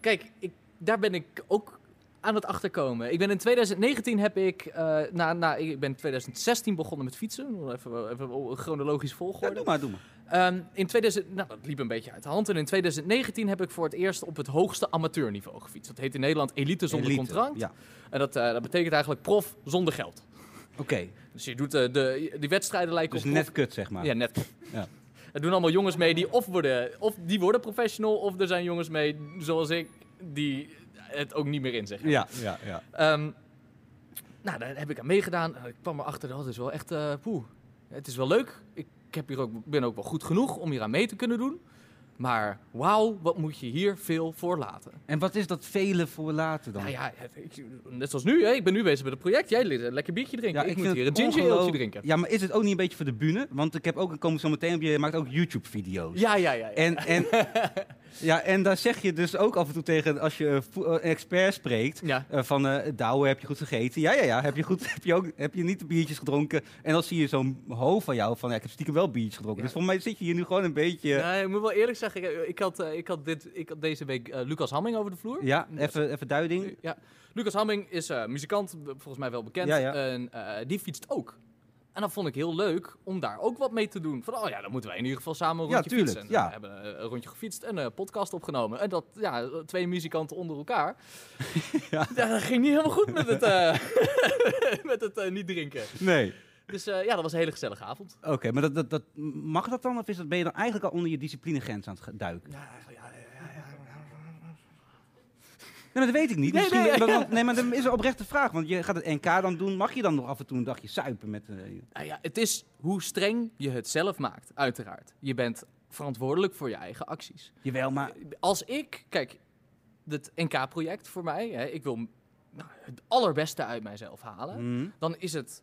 Kijk, ik, daar ben ik ook aan het achterkomen. Ik ben in 2019 heb ik, eh na, na, ik ben in 2016 begonnen met fietsen. Even, even chronologisch Ja, volgorde. doe maar, doe maar. Ehm, in 2000, nou, dat liep een beetje uit de hand. En in 2019 heb ik voor het eerst op het hoogste amateurniveau gefietst. Dat heet in Nederland elite zonder Elite, contract. Ja, En dat, eh, dat betekent eigenlijk prof zonder geld. oké. Dus je doet eh, de, die wedstrijden lijken Dus op net kut, zeg maar. Ja, net. Ja. Er doen allemaal jongens mee die of worden, of die worden professional, of er zijn jongens mee, zoals ik, die het ook niet meer inzeggen. ja, ja. ja. Ehm, nou, daar heb ik aan meegedaan. Ik kwam erachter, dat is wel echt, poeh. Het is wel leuk. Ik heb hier ook, ben ook wel goed genoeg om hier aan mee te kunnen doen. Maar wauw, wat moet je hier veel voor laten. En wat is dat vele voor later dan? Nou ja, ik, net zoals nu. Hè. Ik ben nu bezig met het project. Jij een lekker biertje drinken. Ja, ik, moet hier een ginger ale drinken. Ja, maar is het ook niet een beetje voor de bühne? Want ik heb ook, komen zo meteen op, je maakt ook YouTube-video's. Ja, ja, ja. ja. En, en, ja, en daar zeg je dus ook af en toe tegen, als je een expert spreekt, ja. eh, van eh Douwe, heb je goed gegeten? Ja, ja, ja. Heb je, goed, heb je, ook, heb je niet de biertjes gedronken? En dan zie je zo'n hoofd van jou van, ja, ik heb stiekem wel biertjes gedronken. Dus volgens mij zit je hier nu gewoon een beetje... Ja, Nee, ik moet wel eerlijk zeggen, ik, ik, had, eh, ik, had, dit, ik had deze week eh, Lucas Hamming over de vloer. even, even duiding. Ja. Lucas Hamming is eh, muzikant, volgens mij wel bekend. Ja, ja. En eh, die fietst ook. En dat vond ik heel leuk om daar ook wat mee te doen. Van, oh ja, dan moeten wij in ieder geval samen een Ja, rondje tuurlijk, fietsen. ja. We hebben eh, een rondje gefietst en een podcast opgenomen. En dat, ja, twee muzikanten onder elkaar. Ja. ja. dat ging niet helemaal goed met het, eh, met het eh, niet drinken. Nee. Dus eh, ja, dat was een hele gezellige avond. Oké, maar dat, dat, dat, mag dat dan? Of is dat, ben je dan eigenlijk al onder je disciplinegrens aan het duiken? Ja, ja, ja, Nee, maar dat weet ik niet. Nee, Misschien, nee, maar- nee, dat is een oprechte vraag. Want je gaat het NK dan doen. Mag je dan nog af en toe een dagje suipen met... eh, Nou ja, het is hoe streng je het zelf maakt, uiteraard. Je bent verantwoordelijk voor je eigen acties. jawel, maar... Als ik, kijk, het NK-project voor mij, hè, ik wil nou, het allerbeste uit mijzelf halen, Hmm. dan is het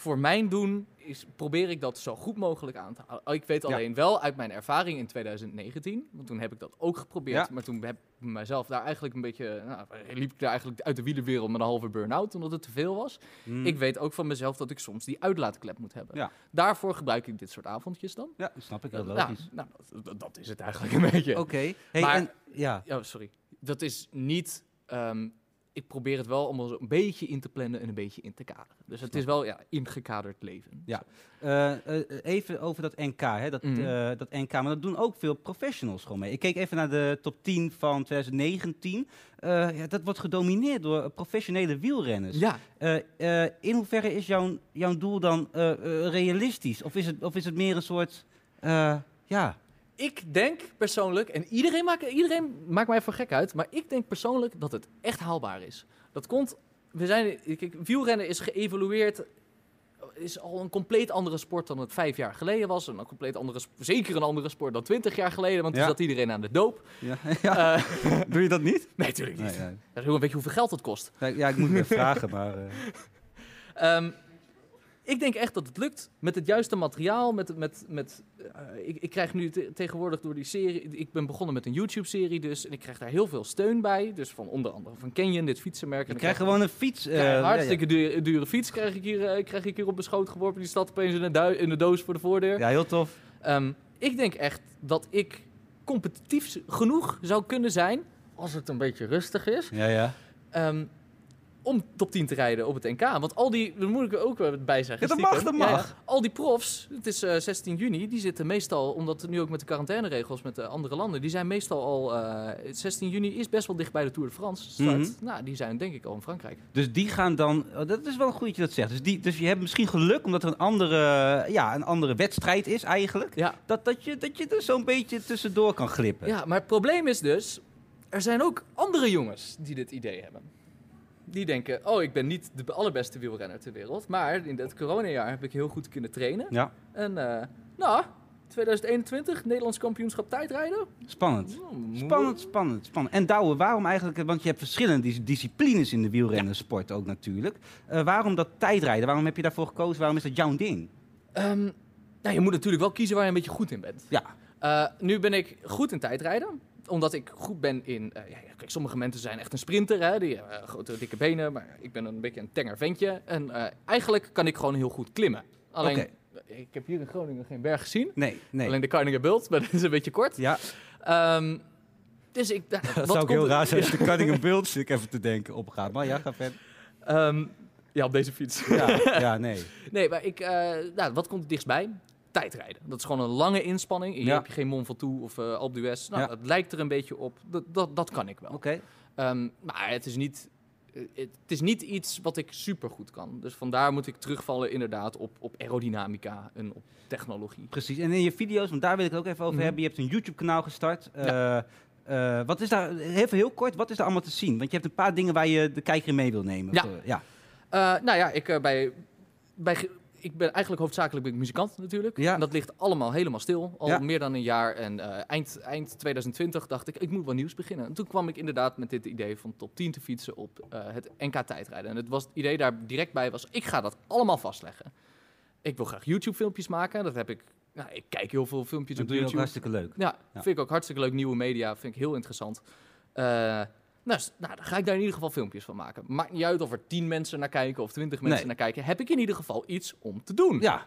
voor mijn doen, is, probeer ik dat zo goed mogelijk aan te houden. Ik weet Ja. alleen wel uit mijn ervaring in 2019, want toen heb ik dat ook geprobeerd, Ja. maar toen heb ik mezelf daar eigenlijk een beetje, nou, liep ik daar eigenlijk uit de wielenwereld met een halve burn-out, omdat het te veel was. Hmm. Ik weet ook van mezelf dat ik soms die uitlaatklep moet hebben. Ja. Daarvoor gebruik ik dit soort avondjes dan. Ja, snap ik. Heel Nou, logisch. nou, dat, dat is het eigenlijk een beetje. Oké. Hey, Maar- en, ja. Ja, sorry. Dat is niet. ehm, ik probeer het wel om er een beetje in te plannen en een beetje in te kaderen. Dus het is wel ja, ingekaderd leven. Ja. Eh, eh, even over dat NK, hè, dat, Mhm. eh, dat NK. Maar dat doen ook veel professionals gewoon mee. Ik keek even naar de top 10 van 2019. Eh, ja, dat wordt gedomineerd door professionele wielrenners. Ja, Eh, eh, in hoeverre is jouw, jouw doel dan eh, eh, realistisch? Of is, het, of is het meer een soort... eh, ja, ik denk persoonlijk, en iedereen maakt, iedereen maakt mij voor gek uit, maar ik denk persoonlijk dat het echt haalbaar is. Dat komt. We zijn, kijk, wielrennen is geëvolueerd is al een compleet andere sport dan het vijf jaar geleden was. En een compleet andere, zeker een andere sport dan twintig jaar geleden, want toen Ja. zat iedereen aan de doop. Ja, ja. Eh, Doe je dat niet? nee, natuurlijk niet. Nee. Dat een beetje hoeveel geld het kost. Ja, Ja, ik moet weer vragen, maar... Ehm, ik denk echt dat het lukt. Met het juiste materiaal. Met, met, met, eh, ik, ik krijg nu te- tegenwoordig door die serie. Ik ben begonnen met een YouTube-serie. Dus, en ik krijg daar heel veel steun bij. Dus van onder andere van Canyon, dit fietsenmerk. ik gewoon een fiets. krijg- eh, krijg een ja, ja. hartstikke dure, dure fiets krijg ik, hier, eh, krijg ik hier op mijn schoot geworpen. Die staat opeens in de, in de doos voor de voordeur. Ja, heel tof. Ehm, ik denk echt dat ik competitief genoeg zou kunnen zijn. Als het een beetje rustig is. Ja, ja. Ehm, om top 10 te rijden op het NK. Want al die, daar moet ik er ook wel bij zeggen. Ja, dat mag, dat mag. ja. al die profs, het is eh, 16 juni, die zitten meestal, omdat nu ook met de quarantaineregels met de andere landen, die zijn meestal al, eh, 16 juni is best wel dicht bij de Tour de France start. Mhm. Nou, die zijn denk ik al in Frankrijk. Dus die gaan dan. oh, dat is wel goed dat je dat zegt. Dus, die, dus je hebt misschien geluk omdat er een andere, ja, een andere wedstrijd is eigenlijk. Ja. Dat, dat, je, dat je er zo'n beetje tussendoor kan glippen. ja, maar het probleem is dus, er zijn ook andere jongens die dit idee hebben. Die denken, oh, ik ben niet de allerbeste wielrenner ter wereld, maar in dit coronajaar heb ik heel goed kunnen trainen. Ja, En eh, nou, 2021, Nederlands kampioenschap tijdrijden. spannend. Hmm, Spannend, spannend, spannend. En Douwe, waarom eigenlijk, want je hebt verschillende dis- disciplines in de wielrennersport ook natuurlijk. Eh, waarom dat tijdrijden? Waarom heb je daarvoor gekozen? Waarom is dat jouw ding? Ehm, nou, je moet natuurlijk wel kiezen waar je een beetje goed in bent. Ja. Eh, nu ben ik goed in tijdrijden omdat ik goed ben in... eh, ja, kijk, sommige mensen zijn echt een sprinter, hè, die hebben eh, grote dikke benen, maar ik ben een beetje een tenger ventje. En eh, eigenlijk kan ik gewoon heel goed klimmen. Alleen, ik heb hier in Groningen geen berg gezien. Nee, nee. Alleen de Karninger Bult, maar dat is een beetje kort. ja, Ehm, dus ik... dat wat zou ook heel raar zijn als de Cunningham Bult zit ik even te denken opgaat. Maar ja, ga verder. Ehm, ja, op deze fiets. Ja, ja, nee. Nee, maar ik, nou, wat komt het dichtstbij? Tijdrijden. Dat is gewoon een lange inspanning. Hier Ja. heb je geen Mont Ventoux of eh Alpe d'Huez. Nou, Ja. Het lijkt er een beetje op. Dat, dat, dat kan ik wel. Oké. Ehm, maar het is, niet, eh, het is niet iets wat ik super goed kan. Dus vandaar moet ik terugvallen inderdaad op, op aerodynamica en op technologie. Precies. En in je video's, want daar wil ik het ook even over Mhm. hebben. Je hebt een YouTube-kanaal gestart. Eh, eh, wat is daar, even heel kort, wat is daar allemaal te zien? Want je hebt een paar dingen waar je de kijker in mee wil nemen. Ja. Of, ja. Nou ja, ik, bij, bij, ik ben eigenlijk hoofdzakelijk ben ik muzikant natuurlijk. Ja. En dat ligt allemaal helemaal stil, al Ja. meer dan een jaar. En eh, eind, eind 2020 dacht ik, ik moet wel nieuws beginnen. En toen kwam ik inderdaad met dit idee van top 10 te fietsen op eh, het NK tijdrijden. En het, was, het idee daar direct bij was, ik ga dat allemaal vastleggen. Ik wil graag YouTube filmpjes maken. Dat heb ik, nou, ik kijk heel veel filmpjes Dat op doe je ook YouTube. hartstikke leuk. Ja, Ja. vind ik ook hartstikke leuk. Nieuwe media vind ik heel interessant. Eh, nou, nou, dan ga ik daar in ieder geval filmpjes van maken. Maakt niet uit of er 10 mensen naar kijken of 20 mensen Nee. naar kijken. Heb ik in ieder geval iets om te doen. Ja.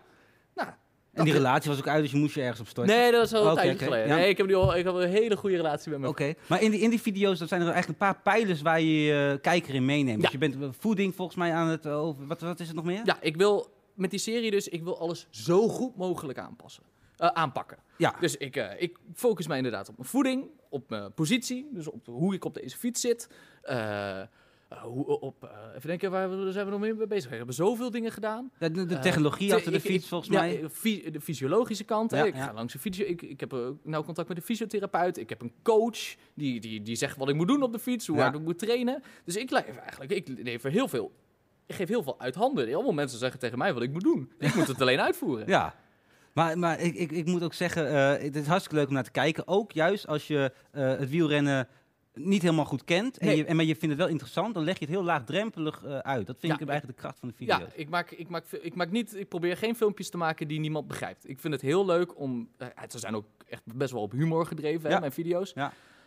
Nou, En die relatie was ook uit, dus je moest je ergens op storten. Nee, dat is al een tijdje geleden. Nee, ik heb, nu al, ik heb een hele goede relatie met mijn Oké, maar in die, in die video's dat zijn er eigenlijk een paar pijlers waar je je kijker in meeneemt. Dus Ja. je bent voeding volgens mij aan het eh, over. Wat, wat is het nog meer? Ja, ik wil met die serie dus, ik wil alles zo goed mogelijk aanpassen. Eh, aanpakken. Ja. Dus ik, eh, ik focus mij inderdaad op mijn voeding, op mijn positie, dus op hoe ik op deze fiets zit. eh, hoe, op, even denken, waar we- zijn we nog mee bezig? We hebben zoveel dingen gedaan. De, de, de technologie te- achter de ik- fiets ik- volgens ja, mij. de fysiologische kant. hè. Ik ja. ga langs een fysio. Ik, ik heb nauw contact met een fysiotherapeut. Ik heb een coach die, die, die zegt wat ik moet doen op de fiets, hoe hard ik moet trainen. Dus ik leef eigenlijk, ik lever heel veel. Ik geef heel veel uit handen. Heel veel mensen zeggen tegen mij wat ik moet doen. Ik moet het alleen uitvoeren. Ja. Maar, maar ik, ik, ik moet ook zeggen, eh, het is hartstikke leuk om naar te kijken. Ook juist als je eh, het wielrennen niet helemaal goed kent. En, Nee. je, en maar je vindt het wel interessant, dan leg je het heel laagdrempelig eh, uit. Dat vind Ja, ik eigenlijk de kracht van de video's. Ja, ik, maak, ik, maak, ik maak niet, ik probeer geen filmpjes te maken die niemand begrijpt. Ik vind het heel leuk om. eh, ze zijn ook echt best wel op humor gedreven, hè, Ja. mijn video's.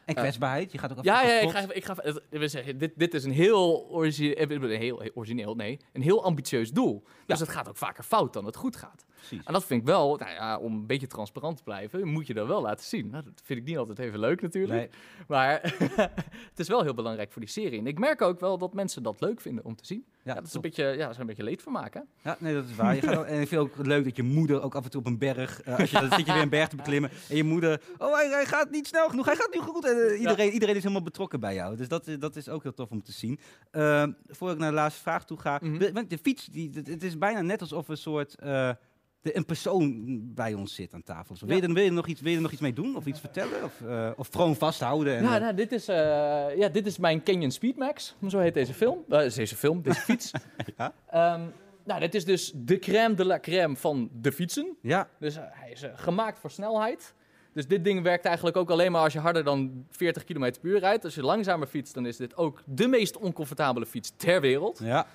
En kwetsbaarheid, je gaat ook even Ja, ja, ik ga, ik ga, het- ik wil zeggen, dit, dit is een heel, origi- eh, een heel heel origineel, nee, een heel ambitieus doel. Dus het gaat ook vaker fout dan het goed gaat. Precies. En dat vind ik wel, nou ja, om een beetje transparant te blijven, moet je dat wel laten zien. Nou, dat vind ik niet altijd even leuk natuurlijk. Nee. Maar het is wel heel belangrijk voor die serie. En ik merk ook wel dat mensen dat leuk vinden om te zien. Ja, dat is een beetje, ja, dat is een beetje leedvermaak, hè? Ja, nee, dat is waar. Je gaat en ik vind het ook leuk dat je moeder ook af en toe op een berg, eh, als je dan zit je weer een berg te beklimmen en je moeder, oh hij, hij gaat niet snel genoeg, hij gaat niet goed. En, eh, iedereen, iedereen is helemaal betrokken bij jou. Dus dat, is- dat is ook heel tof om te zien. Uh, voor ik naar de laatste vraag toe ga, Mhm. de, de fiets, die, het- het is bijna net alsof een soort eh, de, een persoon bij ons zit aan tafel. Zo, wil, je er, wil, je er nog iets, wil je er nog iets mee doen of iets vertellen of, eh, of gewoon vasthouden? En, Ja, eh, nou, dit, is, eh, ja, dit is mijn Canyon Speedmax. Zo heet deze film. Is deze film, deze fiets. Ja. Ehm, nou, dit is dus de crème de la crème van de fietsen. Ja, Dus hij is gemaakt voor snelheid. Dus dit ding werkt eigenlijk ook alleen maar als je harder dan 40 km per uur rijdt. Als je langzamer fietst, dan is dit ook de meest oncomfortabele fiets ter wereld. ja.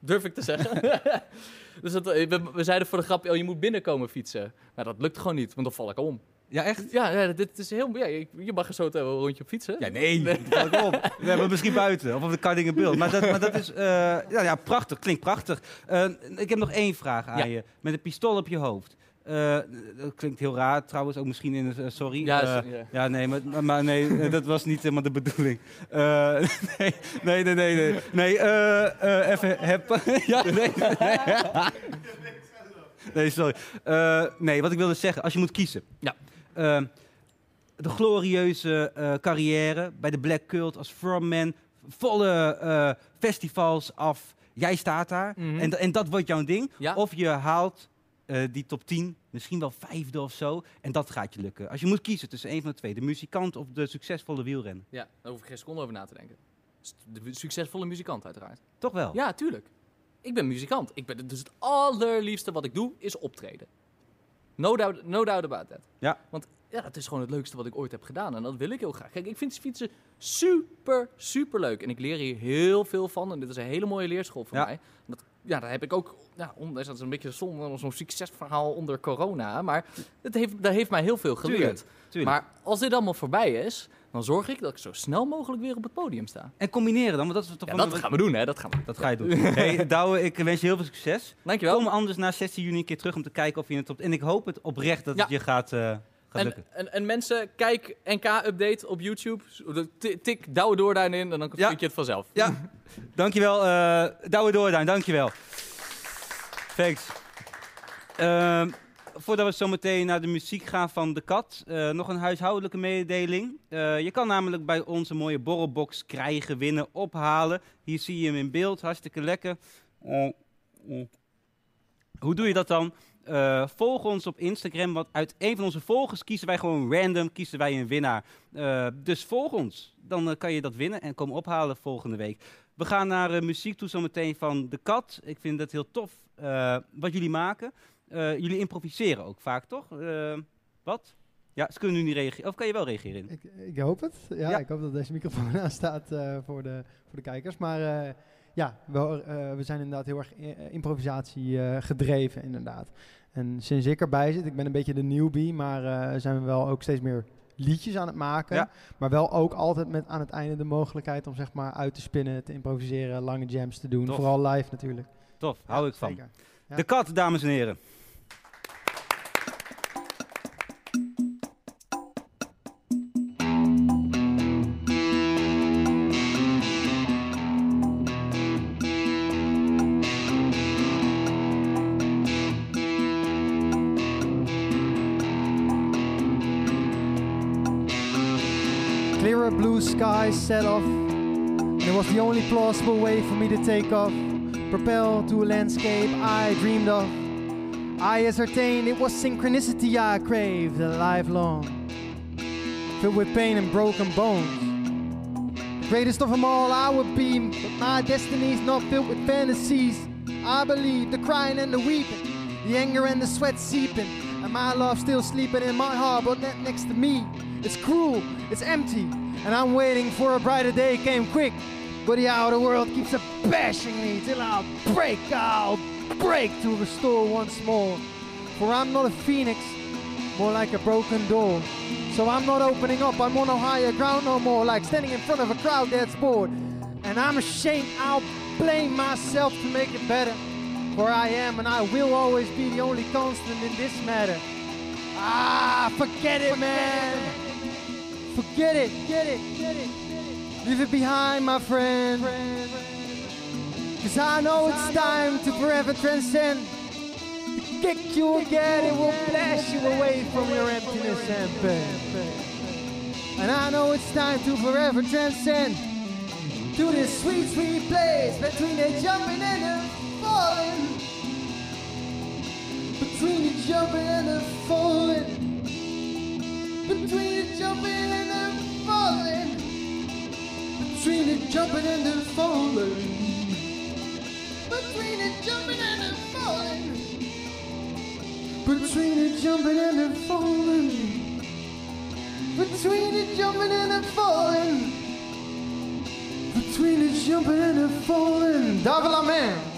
Durf ik te zeggen. dus dat, eh, we, we zeiden voor de grap, oh, je moet binnenkomen fietsen. Maar dat lukt gewoon niet, want dan val ik om. Ja, echt? Ja, ja dit is heel... Ja, je mag er zo een rondje op fietsen. Ja, nee, val ik hebben misschien buiten, of op de Kardingenbeeld. Maar dat, maar dat is, eh, ja, ja, prachtig, klinkt prachtig. Eh, ik heb nog één vraag aan Ja. je. Met een pistool op je hoofd. Eh, dat klinkt heel raar, trouwens, ook misschien in... een sorry. Ja, Eh, is- ja. Ja, nee, maar, nee, eh, dat was niet helemaal de bedoeling. Eh, nee, nee, nee, nee, nee. Eh, eh, even heb... ja, nee, nee. nee, sorry. Eh, nee, wat ik wilde zeggen, als je moet kiezen. Ja. Eh, de glorieuze eh, carrière bij de Black Cult als frontman. Volle eh, festivals af. Jij staat daar. Mhm. en, en dat wordt jouw ding. Ja. Of je haalt eh, die top 10, misschien wel vijfde of zo. En dat gaat je lukken. Als je moet kiezen tussen een van de twee. De muzikant of de succesvolle wielrenner. Ja, daar hoef ik geen seconde over na te denken. De succesvolle muzikant uiteraard. Toch wel? Ja, tuurlijk. Ik ben muzikant. Ik ben, dus het allerliefste wat ik doe, is optreden. No doubt, no doubt about that. Ja. Want ja, dat is gewoon het leukste wat ik ooit heb gedaan. En dat wil ik heel graag. Kijk, ik vind fietsen super, super leuk. En ik leer hier heel veel van. En dit is een hele mooie leerschool voor Ja. mij. Dat, ja, daar heb ik ook... Ja, ondanks dat is een beetje zo'n zo'n succesverhaal onder corona. Maar het heeft, daar heeft mij heel veel geleerd. Tuurlijk, tuurlijk. Maar als dit allemaal voorbij is, dan zorg ik dat ik zo snel mogelijk weer op het podium sta. En combineren dan, want dat is toch Ja, dat gaan we doen, hè? Dat gaan we. Dat ga je doen. hey, Douwe, ik wens je heel veel succes. Dankjewel. Kom anders na 16 juni een keer terug om te kijken of je het op... En ik hoop het oprecht dat het je gaat, eh, gaat En, lukken. en, en mensen, kijk NK-update op YouTube. Tik Douwe Doorduin in en dan Ja. vind je het vanzelf. Ja, dankjewel. eh Douwe Doorduin, dankjewel. Thanks. Ehm, voordat we zo meteen naar de muziek gaan van De Kat, eh, nog een huishoudelijke mededeling. Eh, je kan namelijk bij onze mooie borrelbox krijgen, winnen, ophalen. Hier zie je hem in beeld, hartstikke lekker. Eh, mm. Hoe doe je dat dan? Eh, volg ons op Instagram, want uit een van onze volgers kiezen wij gewoon random kiezen wij een winnaar. Eh, dus volg ons, dan eh, kan je dat winnen en komen ophalen volgende week. We gaan naar muziek toe zometeen van De Kat. Ik vind het heel tof wat jullie maken. Jullie improviseren ook vaak, toch? Wat? Ja, ze kunnen nu niet reageren. Of kan je wel reageren? Ik, ik hoop het. Ja, Ja. ik hoop dat deze microfoon aanstaat voor, de, voor de kijkers. Maar ja, we, eh, we zijn inderdaad heel erg i- eh, improvisatie eh, gedreven, inderdaad. En sinds ik erbij zit, ik ben een beetje de newbie, maar eh, zijn we wel ook steeds meer liedjes aan het maken. Ja. Maar wel ook altijd met aan het einde de mogelijkheid om zeg maar uit te spinnen, te improviseren, lange jams te doen. Tof. Vooral live natuurlijk. Tof, hou Ja, ik van. zeker. Ja. De Kat, dames en heren. Set off, it was the only plausible way for me to take off. propel to a landscape I dreamed of. I ascertained it was synchronicity I craved a lifelong, filled with pain and broken bones. Greatest of them all I would be, but my destiny's not filled with fantasies. I believe the crying and the weeping, the anger and the sweat seeping, and my love still sleeping in my heart, but not next to me. It's cruel, it's empty, and I'm waiting for a brighter day came quick. But the outer world keeps a bashing me till I'll break, I'll break to restore once more. For I'm not a phoenix, more like a broken door. So I'm not opening up, I'm on a higher ground no more, like standing in front of a crowd that's bored. And I'm ashamed, I'll blame myself to make it better. For I am and I will always be the only constant in this matter. Ah, forget it, man. Forget it, get it, get it. Leave it behind, my friend. Cause I know it's time to forever transcend. The kick you get, it will blast you away from your emptiness and pain. And I know it's time to forever transcend to this sweet, sweet place between the jumping and the falling. Between the jumping and the falling. Between the jumping and the falling. Between the jumping and the falling. Between the jumping and the falling. Between the jumping and the falling. Between the jumping and the falling. Between jumping and falling. Man.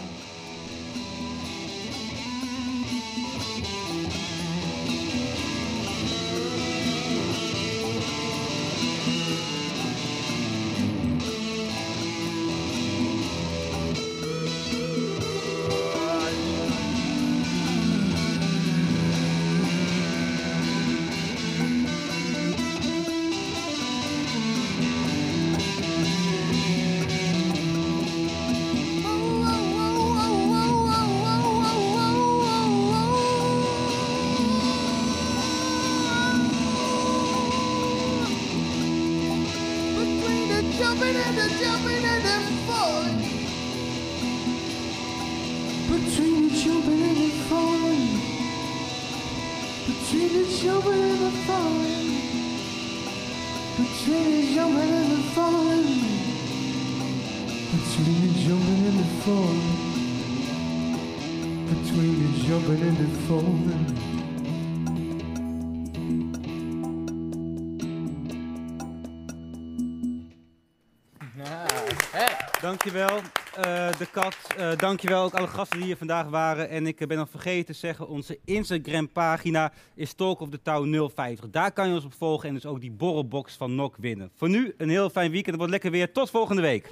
Between the jumping and the falling. Between the jumping and the falling. Between the jumping and the falling. Dankjewel, de kat. Eh dankjewel ook alle gasten die hier vandaag waren. En ik eh, ben nog vergeten te zeggen, onze Instagram pagina is Talk of the Town 050. Daar kan je ons op volgen en dus ook die borrelbox van NOK winnen. Voor nu een heel fijn weekend. Het wordt lekker weer. Tot volgende week.